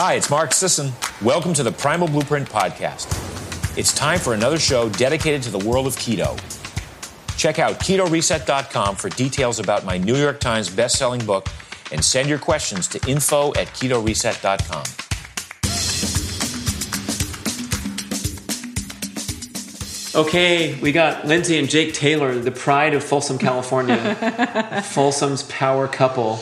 Hi, it's Mark Sisson. Welcome to the Primal Blueprint Podcast. It's time for another show dedicated to the world of keto. Check out ketoreset.com for details about my New York Times best-selling book and send your questions to info at ketoreset.com. Okay, we got Lindsay and Jake Taylor, the pride of Folsom, California. Folsom's power couple.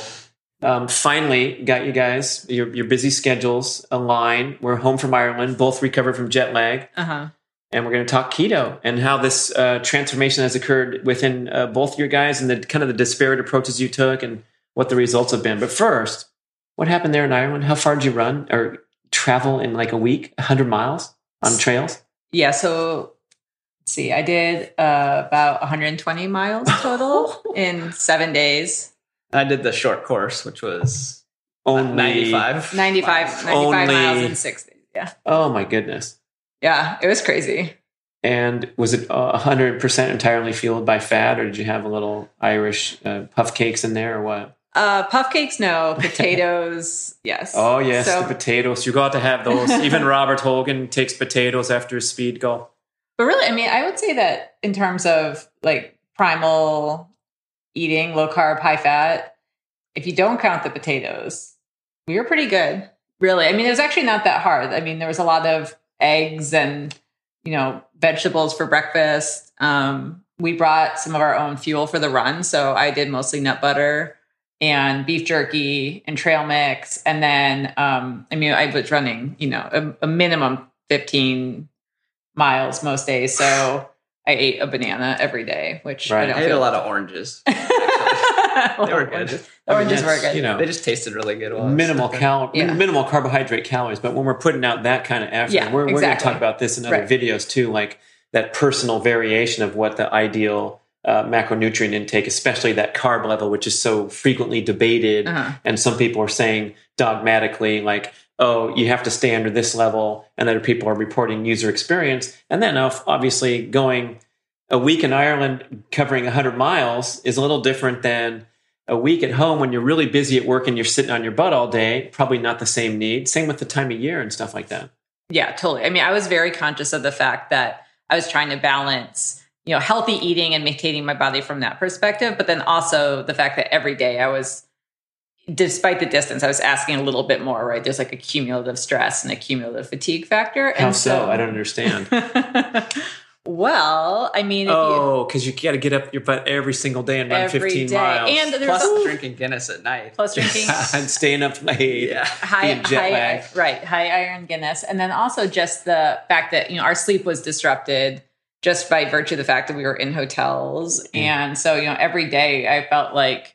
Um, finally, got you guys. Your, your busy schedules align. We're home from Ireland, both recovered from jet lag. Uh-huh. And we're going to talk keto and how this uh, transformation has occurred within uh, both your guys and the kind of the disparate approaches you took and what the results have been. But first, what happened there in Ireland? How far did you run or travel in like a week, 100 miles on trails? Yeah, so let's see, I did uh, about 120 miles total in seven days. I did the short course, which was Only 95. 95, 95 Only- miles in six days. Yeah. Oh my goodness. Yeah, it was crazy. And was it uh, 100% entirely fueled by fat, or did you have a little Irish uh, puff cakes in there, or what? Uh, puff cakes, no. Potatoes, yes. Oh, yes, So- the potatoes. You got to have those. Even Robert Hogan takes potatoes after his speed goal. But really, I mean, I would say that in terms of like primal eating, low carb, high fat, if you don't count the potatoes, we were pretty good. Really. I mean, it was actually not that hard. I mean, there was a lot of eggs and, you know, vegetables for breakfast. Um, we brought some of our own fuel for the run. So I did mostly nut butter and beef jerky and trail mix. And then, um, I mean, I was running, you know, a, a minimum 15 miles most days. So I ate a banana every day, which Right. I I don't ate feel a lot of oranges. they were good. Oranges, I mean, oranges were good. You know, They just tasted really good. while I was minimal sleeping. cal- Yeah. minimal carbohydrate calories. But when we're putting out that kind of effort, Yeah, we're, we're going to talk about this in other Right. videos too, like that personal variation of what the ideal uh, macronutrient intake, especially that carb level, which is so frequently debated. Uh-huh. And some people are saying dogmatically, like, oh, you have to stay under this level. And other people are reporting user experience. And then obviously going a week in Ireland covering 100 miles is a little different than a week at home when you're really busy at work and you're sitting on your butt all day. Probably not the same need. Same with the time of year and stuff like that. Yeah, totally. I mean, I was very conscious of the fact that I was trying to balance, you know, healthy eating and maintaining my body from that perspective, but then also the fact that every day I was despite the distance, I was asking a little bit more, right? There's like a cumulative stress and a cumulative fatigue factor. How and so? I don't understand. well, I mean, oh, because you got to get up your butt every single day and you run 15 day, miles. and there's Plus a, drinking Guinness at night. plus drinking and staying up late. Yeah. high, being jet high lagged. right, high iron Guinness, and then also just the fact that you know our sleep was disrupted just by virtue of the fact that we were in hotels, Mm. and so you know every day I felt like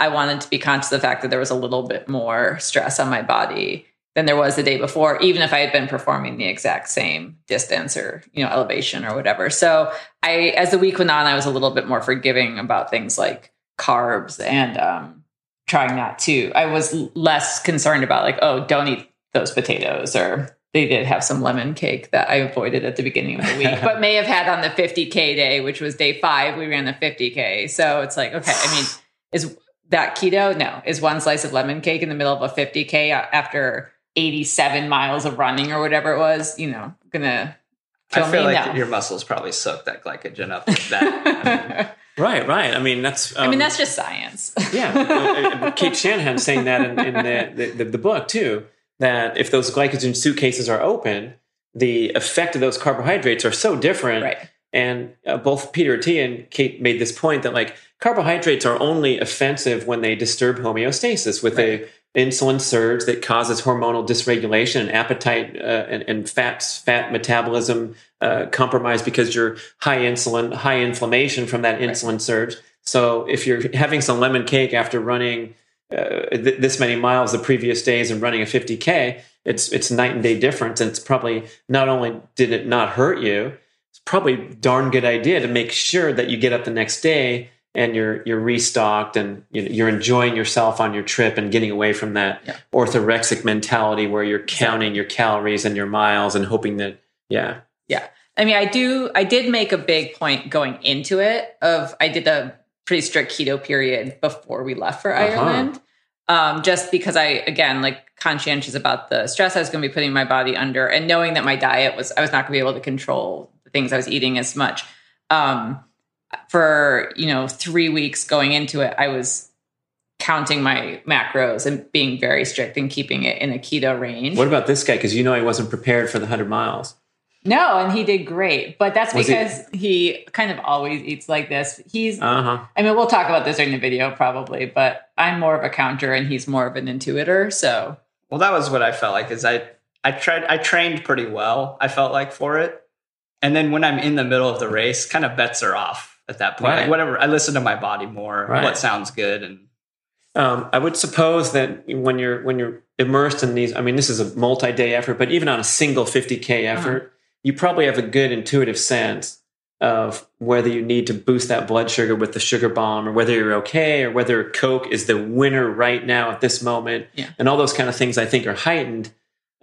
I wanted to be conscious of the fact that there was a little bit more stress on my body than there was the day before, even if I had been performing the exact same distance or you know elevation or whatever. So I, as the week went on, I was a little bit more forgiving about things like carbs and um, trying not to. I was less concerned about like, oh, don't eat those potatoes or. They did have some lemon cake that I avoided at the beginning of the week, but may have had on the 50K day, which was day five. We ran the 50K. So it's like, okay, I mean, is that keto? No. Is one slice of lemon cake in the middle of a 50k after 87 miles of running or whatever it was, you know, gonna kill I feel me? like no. your muscles probably soak that glycogen up with that. Right, right. I mean, that's. Um, I mean, that's just science. yeah. uh, uh, Cate Shanahan saying that in, in the, the, the book too. That if those glycogen suitcases are open, the effect of those carbohydrates are so different. right. And uh, both Peter T and Cate made this point that like carbohydrates are only offensive when they disturb homeostasis with a insulin surge that causes hormonal dysregulation and appetite uh, and, and fats, fat metabolism uh, compromise because you're high insulin, high inflammation from that insulin surge. So if you're having some lemon cake after running uh, th- this many miles the previous days and running a 50k, it's it's night and day difference. And it's probably not only did it not hurt you, it's probably a darn good idea to make sure that you get up the next day and you're you're restocked and you know, you're enjoying yourself on your trip and getting away from that Yeah. orthorexic mentality where you're counting your calories and your miles and hoping that yeah Yeah. I mean, I do, I did make a big point going into it of, I did a pretty strict keto period before we left for Uh-huh. Ireland. um, just because I, again, like conscientious about the stress I was going to be putting my body under and knowing that my diet was, I was not going to be able to control the things I was eating as much. Um, for, you know, three weeks going into it, I was counting my macros and being very strict and keeping it in a keto range. What about this guy? Because you know he wasn't prepared for the 100 miles. No, and he did great, but that's Was he- because he, kind of always eats like this. He's, Uh huh. I mean, we'll talk about this during the video probably, but I'm more of a counter and he's more of an intuitor. So Well, that was what I felt like. Is I I tried I trained pretty well. I felt like for it, and then when I'm in the middle of the race, kind of bets are off at that point. Right. Like whatever, I listen to my body more. Right. What sounds good, and Um, I would suppose that when you're when you're immersed in these, I mean, this is a multi-day effort, but even on a single 50k effort, you probably have a good intuitive sense of whether you need to boost that blood sugar with the sugar bomb, or whether you're okay, or whether Coke is the winner right now at this moment, Yeah. and all those kind of things. I think are heightened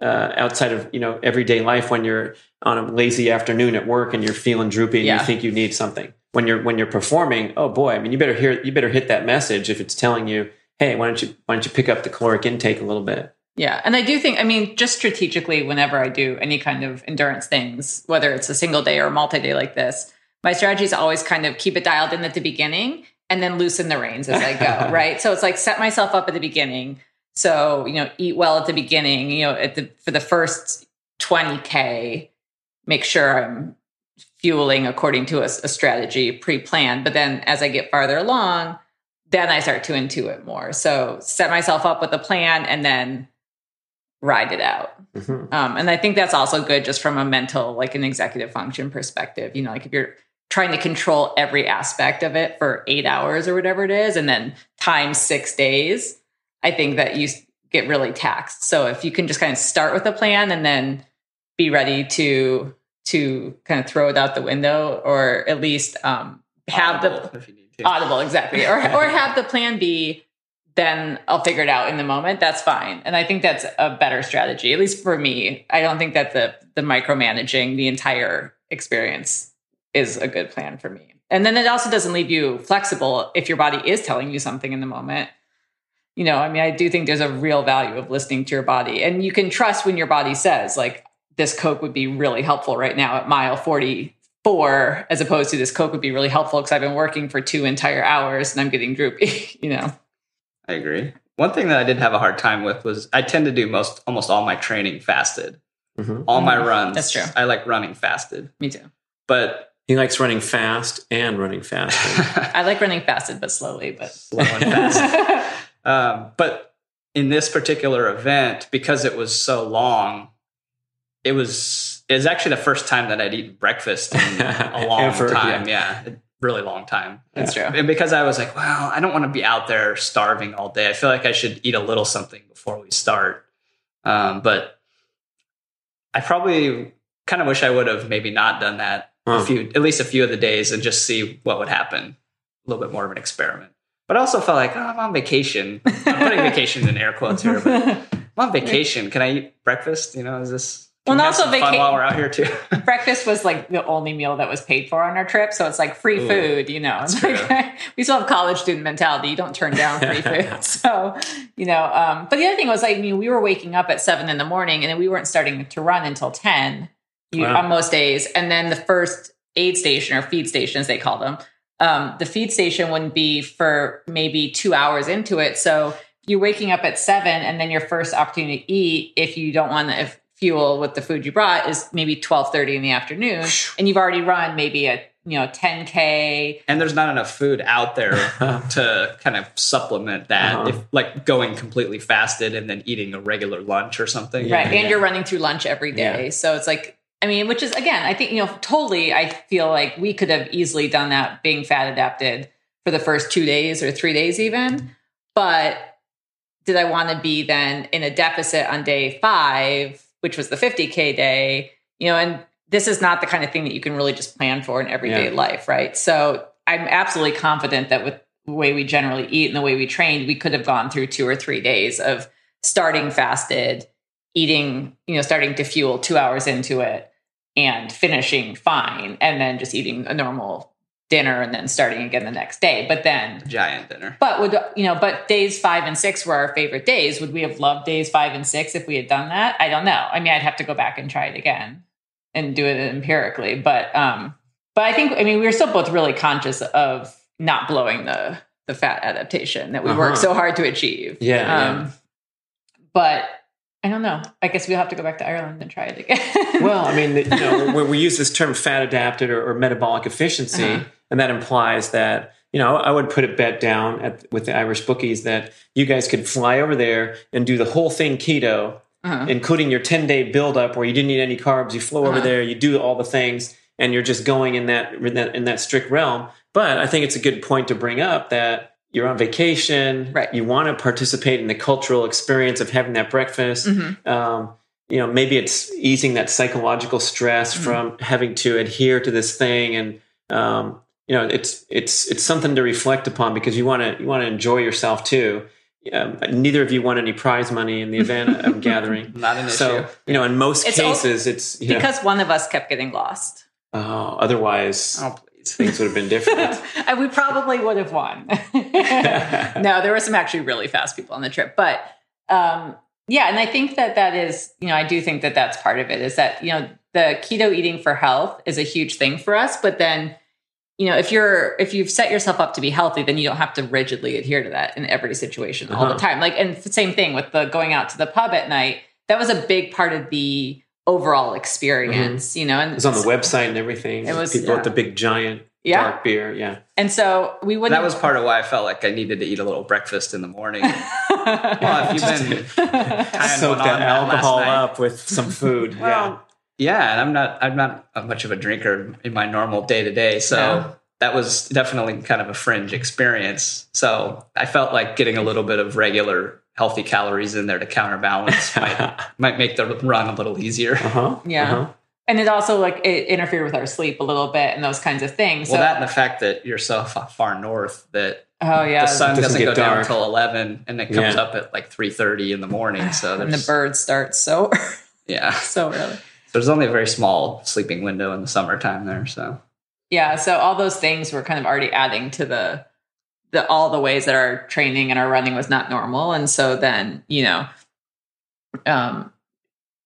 uh, outside of you know everyday life when you're on a lazy afternoon at work and you're feeling droopy and Yeah. you think you need something. When you're when you're performing, oh boy, I mean, you better hear you better hit that message if it's telling you hey, why don't you why don't you pick up the caloric intake a little bit? Yeah. And I do think, I mean, just strategically, whenever I do any kind of endurance things, whether it's a single day or a multi day like this, my strategy is always kind of keep it dialed in at the beginning and then loosen the reins as I go. right. So it's like set myself up at the beginning. So, you know, eat well at the beginning, you know, at the, for the first 20K, make sure I'm fueling according to a, a strategy pre planned. But then as I get farther along, then I start to intuit more. So set myself up with a plan and then ride it out. Mhm. Um, and I think that's also good just from a mental, like an executive function perspective. You know, like if you're trying to control every aspect of it for eight hours or whatever it is, and then times six days, I think that you get really taxed. So if you can just kind of start with a plan and then be ready to to kind of throw it out the window or at least um, have the Audible if you need to. audible exactly. Or or have the plan b then i'll figure it out in the moment. That's fine. And i think that's a better strategy at least for me. I don't think that the the micromanaging the entire experience is a good plan for me. And then it also doesn't leave you flexible if your body is telling you something in the moment you know i mean i do think there's a real value of listening to your body and you can trust when your body says like this coke would be really helpful right now at mile 44 as opposed to this coke would be really helpful because i've been working for two entire hours and i'm getting droopy you know I agree. One thing that I did have a hard time with was I tend to do most almost all my training fasted. Mhm. All my Mhm. runs. That's true. I like running fasted, me too but He likes running fast and running fast. i like running fasted but slowly but slow and fast. Um, but in this particular event, because it was so long, it was it was actually the first time that I'd eaten breakfast in a long Ever, time. Yeah. a really long time. that's true And because I was like, well, I don't want to be out there starving all day. I feel like I should eat a little something before we start. Um, but I probably kind of wish I would have maybe not done that Huh. a few, at least a few of the days, and just see what would happen. A little bit more of an experiment. But I also felt like oh, I'm on vacation. I'm putting vacation in air quotes here, but I'm on vacation. Can I eat breakfast? You know, is this? Well, and also fun while we're out here too. breakfast was like the only meal that was paid for on our trip so it's like free Ooh, food you know It's like, we still have college student mentality you don't turn down free food so you know um, but the other thing was like I mean, we were waking up at seven in the morning and then we weren't starting to run until 10 you, Wow. on most days and then the first aid station or feed station as they call them um, the feed station wouldn't be for maybe two hours into it so you're waking up at seven and then your first opportunity to eat if you don't want to fuel with the food you brought is maybe 12.30 in the afternoon and you've already run maybe a you know 10k and there's not enough food out there to kind of supplement that Uh-huh. if like going completely fasted and then eating a regular lunch or something right and yeah. you're running through lunch every day Yeah. so it's like i mean which is again i think you know totally i feel like we could have easily done that being fat adapted for the first two days or three days even but did i want to be then in a deficit on day five which was the 50k day you know and this is not the kind of thing that you can really just plan for in everyday Yeah. life right so i'm absolutely confident that with the way we generally eat and the way we trained we could have gone through two or three days of starting fasted eating you know starting to fuel two hours into it and finishing fine and then just eating a normal dinner and then starting again the next day. But then Giant dinner. but would you know, but days five and six were our favorite days. Would we have loved days five and six if we had done that? I don't know. I mean, I'd have to go back and try it again and do it empirically. But um, but I think I mean we were still both really conscious of not blowing the the fat adaptation that we Uh-huh. worked so hard to achieve. Yeah, yeah. Um, but I don't know. I guess we'll have to go back to Ireland and try it again. Well, I mean, you know, where we use this term fat adapted or, or metabolic efficiency, Uh-huh. and that implies that, you know, I would put a bet down at, with the Irish bookies that you guys could fly over there and do the whole thing keto, Uh-huh. including your 10 day buildup where you didn't eat any carbs. You flew over Uh-huh. there, you do all the things, and you're just going in that, in that in that strict realm. But I think it's a good point to bring up that you're on vacation. Right. You want to participate in the cultural experience of having that breakfast Mhm. um, you know maybe it's easing that psychological stress Mhm. from having to adhere to this thing and um, you know it's it's it's something to reflect upon because you want to you want to enjoy yourself too um, neither of you won any prize money in the event i'm gathering Not an so issue. you know in most It's cases it's you know, because one of us kept getting lost. oh, otherwise Oh. Things would have been different and we probably would have won. no, there were some actually really fast people on the trip, but um, yeah, and I think that that is, you know, I do think that that's part of it. Is that you know the keto eating for health is a huge thing for us, but then you know if you're if you've set yourself up to be healthy, then you don't have to rigidly adhere to that in every situation all the Uh-huh. time. Like, and same thing with the going out to the pub at night. That was a big part of the overall mm-hmm. experience, you know. And it was on the website and everything It was- people yeah. with the big giant Yeah. dark beer yeah and so we wouldn't. That was part of why I felt like I needed to eat a little breakfast in the morning. well, if you've been tying soak that that alcohol night. up with some food yeah Well, yeah, and I'm not I'm not much of a drinker in my normal day to day, so No. that was definitely kind of a fringe experience. So I felt like getting a little bit of regular healthy calories in there to counterbalance might might make the run a little easier. uh-huh Yeah. uh-huh. and it also like it interfered with our sleep a little bit and those kinds of things. Well, so, that and the fact that you're so far north that oh yeah, the sun doesn't doesn't, get go down until 11 and it comes Yeah. up at like 3.30 in the morning so and the birds start so yeah so early. So there's only a very small sleeping window in the summertime there so Yeah, so all those things were kind of already adding to the the all the ways that our training and our running was not normal, and so then you know, um,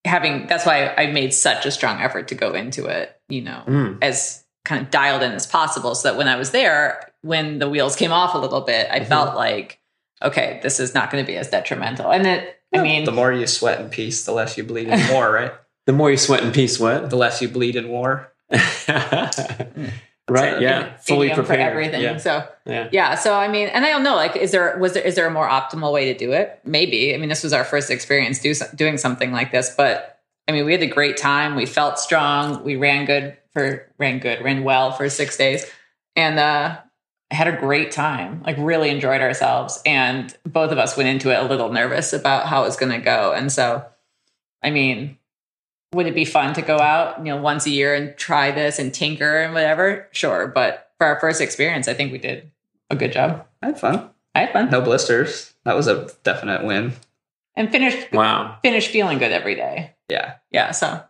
having that's why I made such a strong effort to go into it, you know, Mm. as kind of dialed in as possible, so that when I was there, when the wheels came off a little bit, I Mhm. felt like, okay, this is not going to be as detrimental, and it. I mean, the more you sweat in peace the less you bleed in war right The more you sweat in peace, what? the less you bleed in war right? Yeah, fully prepared for everything. Yeah, So yeah. yeah so i mean and i don't know like is there was there is there a more optimal way to do it maybe i mean this was our first experience do, doing something like this but i mean we had a great time we felt strong we ran good for ran good ran well for six days and uh had a great time like really enjoyed ourselves and both of us went into it a little nervous about how it was going to go and so i mean would it be fun to go out you know once a year and try this and tinker and whatever sure but for our first experience i think we did a good job i had fun I had fun no blisters that was a definite win and finished Wow, finished feeling good every day. yeah Yeah, so right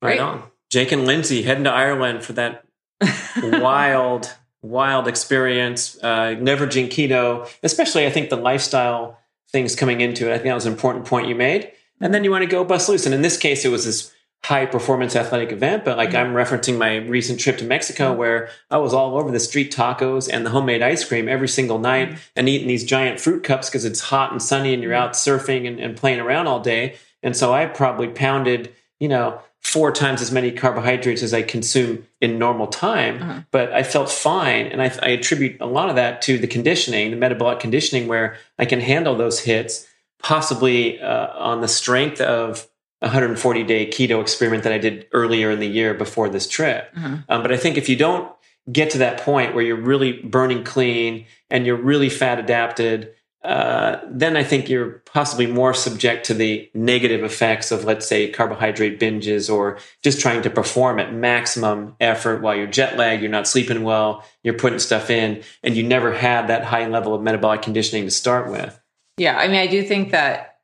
Great. on. Jake and Lindsay heading to Ireland for that wild, wild experience. Uh, leveraging keto, especially I think the lifestyle things coming into it. I think that was an important point you made. And then you want to go bust loose. And in this case, it was this high performance athletic event. But like mm-hmm. I'm referencing my recent trip to Mexico mm-hmm. where I was all over the street tacos and the homemade ice cream every single night mm-hmm. and eating these giant fruit cups because it's hot and sunny and you're out surfing and, and playing around all day. And so I probably pounded, you know, four times as many carbohydrates as I consume in normal time, Uh-huh. but I felt fine. And I, I attribute a lot of that to the conditioning, the metabolic conditioning, where I can handle those hits, possibly uh, on the strength of a 140 day keto experiment that I did earlier in the year before this trip. Mhm. Um, but I think if you don't get to that point where you're really burning clean and you're really fat adapted, uh, then I think you're possibly more subject to the negative effects of, let's say, carbohydrate binges or just trying to perform at maximum effort while you're jet lagged, you're not sleeping well, you're putting stuff in, and you never had that high level of metabolic conditioning to start with. Yeah, I mean, I do think that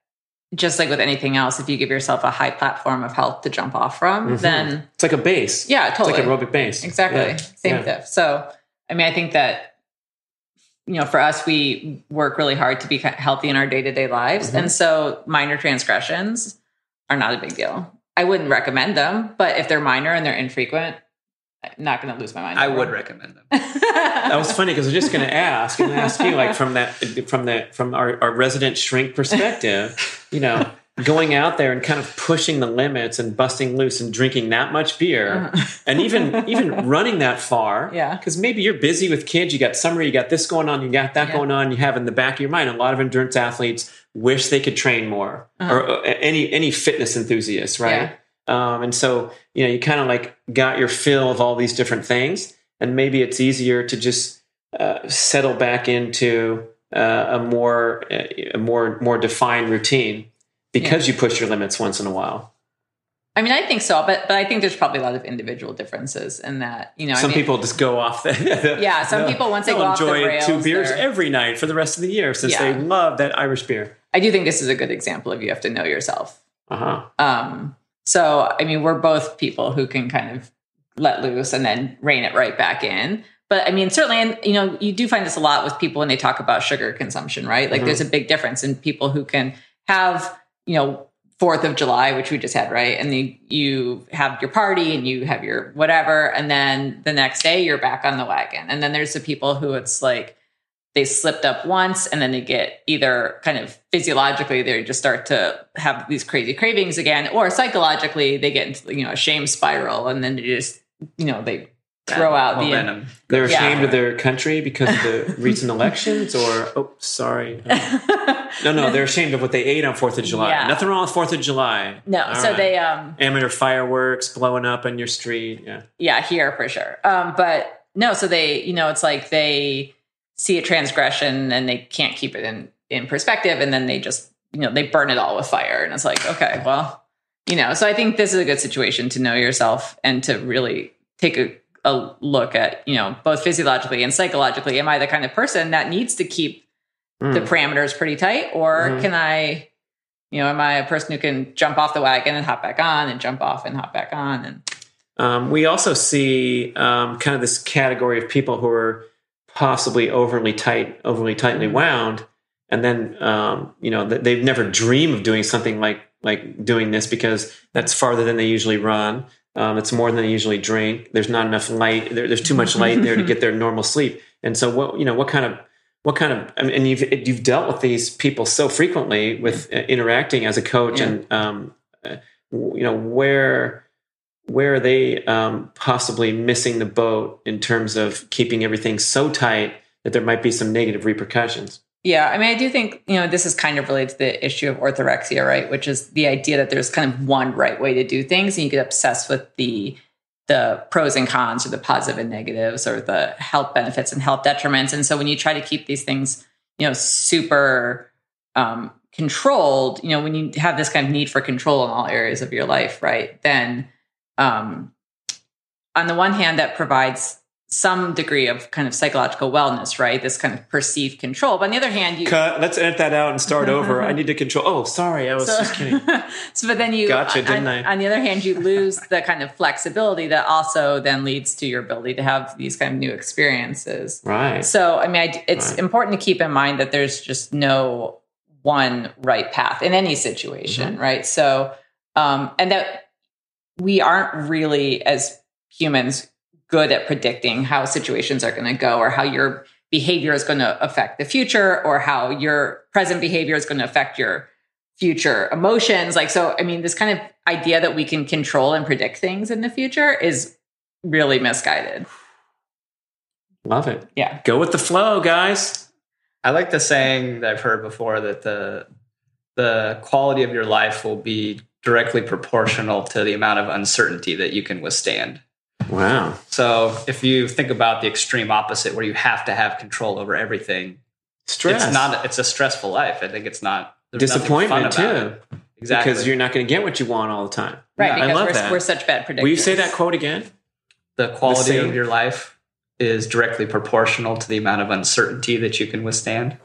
just like with anything else, if you give yourself a high platform of health to jump off from, Mhm. then It's like a base. yeah, It's totally, like aerobic base. exactly, Yeah. same Yeah. diff. So I mean, I think that, you know, for us, we work really hard to be healthy in our day to day lives. Mm-hmm. And so minor transgressions are not a big deal. I wouldn't recommend them, but if they're minor and they're infrequent, I'm not going to lose my mind. I would recommend them. That was funny because I was just going to ask and ask you, like from that, from the from our, our resident shrink perspective, you know, going out there and kind of pushing the limits and busting loose and drinking that much beer, and even even running that far, Uh-huh. Yeah. Because maybe you're busy with kids, you got summer, you got this going on, you got that Yeah. going on. You have in the back of your mind a lot of endurance athletes wish they could train more, Uh-huh. or uh, any any fitness enthusiasts, right? Um, and so, you know, you kind of like got your fill of all these different things. And maybe it's easier to just uh, settle back into uh, a more, a more, more defined routine because you push your limits once in a while. I mean, I think so, but but I think there's probably a lot of individual differences in that. You know, some I mean, people just go off the. Yeah, some people, once they go off the enjoy rails, two beers every night for the rest of the year since Yeah. they love that Irish beer. I do think this is a good example of you have to know yourself. Uh huh. Um, so, I mean, we're both people who can kind of let loose and then rein it right back in. But I mean, certainly, and you know, you do find this a lot with people when they talk about sugar consumption, right? Like, Mhm. there's a big difference in people who can have, you know, Fourth of July, which we just had, right? And you have your party and you have your whatever, and then the next day you're back on the wagon. And then there's the people who it's like they slipped up once and then they get either kind of physiologically they just start to have these crazy cravings again or psychologically they get into you know a shame spiral and then they just you know they throw out the momentum. They're Yeah. ashamed of their country because of the recent elections, or oh, sorry, no, no, they're ashamed of what they ate on Fourth of July. Yeah. Nothing wrong with Fourth of July. no All so right. they um amateur fireworks blowing up on your street. Yeah, yeah here for sure um but no so they you know it's like they see a transgression and they can't keep it in in perspective and then they just you know they burn it all with fire and it's like okay well you know so i think this is a good situation to know yourself and to really take a, a look at you know both physiologically and psychologically am i the kind of person that needs to keep the Mm. parameters pretty tight or Mhm. can i you know am i a person who can jump off the wagon and hop back on and jump off and hop back on and Um, we also see um, kind of this category of people who are possibly overly tight, overly tightly Mm-hmm. wound, and then um, you know they've never dream of doing something like like doing this because that's farther than they usually run. Um, it's more than they usually drink. There's not enough light. There, there's too much light there to get their normal sleep. And so, what you know, what kind of what kind of I mean, and you've you've dealt with these people so frequently with uh, interacting as a coach, Yeah. and um, uh, you know where where are they um, possibly missing the boat in terms of keeping everything so tight that there might be some negative repercussions? Yeah, I mean, I do think you know this is kind of related to the issue of orthorexia, right? Which is the idea that there's kind of one right way to do things, and you get obsessed with the the pros and cons, or the positive and negatives, or the health benefits and health detriments. And so, when you try to keep these things, you know, super um, controlled, you know, when you have this kind of need for control in all areas of your life, right? Then, um, on the one hand, that provides some degree of kind of psychological wellness, right? This kind of perceived control. But on the other hand, you Cut. Let's edit that out and start over. I need to control. Oh, sorry, I was just kidding. so, but then you, Gotcha, on, didn't I? on the other hand, you lose the kind of flexibility that also then leads to your ability to have these kind of new experiences. Right. So, I mean, I, it's Right. important to keep in mind that there's just no one right path in any situation, Mm-hmm. right? So, um, and that we aren't really as humans good at predicting how situations are going to go or how your behavior is going to affect the future or how your present behavior is going to affect your future emotions like so i mean this kind of idea that we can control and predict things in the future is really misguided Love it. yeah Go with the flow, guys. I like the saying that I've heard before that the the quality of your life will be directly proportional to the amount of uncertainty that you can withstand. Wow. So if you think about the extreme opposite where you have to have control over everything, Stress. it's not it's a stressful life. I think it's not disappointment fun too. Exactly. because you're not going to get what you want all the time. right Yeah, I because love we're, that. we're such bad predictors Will you say that quote again? the quality same- of your life is directly proportional to the amount of uncertainty that you can withstand.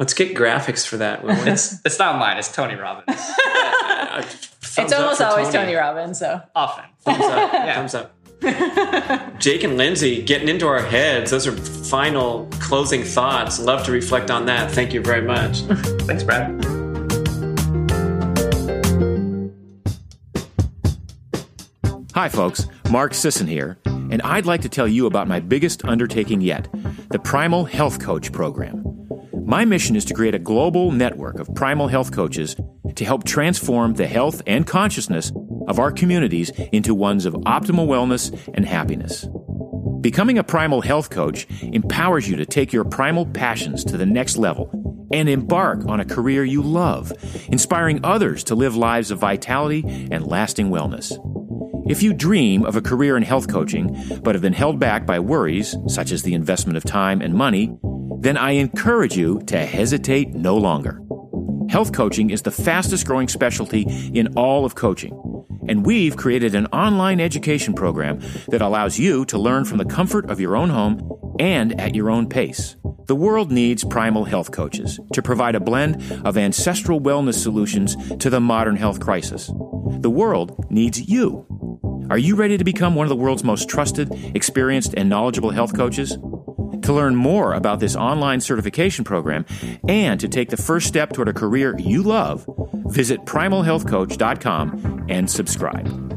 Let's get graphics for that. will we? It's it's not mine, it's Tony Robbins. It's almost for always Tony. Robbins so Often. Thumbs up. Yeah. Thumbs up. Jake and Lindsay getting into our heads. Those are final closing thoughts. Love to reflect on that. Thank you very much. Thanks, Brad. Hi, folks. Mark Sisson here, and I'd like to tell you about my biggest undertaking yet the Primal Health Coach Program. My mission is to create a global network of primal health coaches to help transform the health and consciousness of our communities into ones of optimal wellness and happiness. Becoming a primal health coach empowers you to take your primal passions to the next level and embark on a career you love, inspiring others to live lives of vitality and lasting wellness. If you dream of a career in health coaching but have been held back by worries such as the investment of time and money, then I encourage you to hesitate no longer. Health coaching is the fastest growing specialty in all of coaching, and we've created an online education program that allows you to learn from the comfort of your own home and at your own pace. The world needs primal health coaches to provide a blend of ancestral wellness solutions to the modern health crisis. The world needs you. Are you ready to become one of the world's most trusted, experienced, and knowledgeable health coaches? To learn more about this online certification program and to take the first step toward a career you love, visit primalhealthcoach.com and subscribe.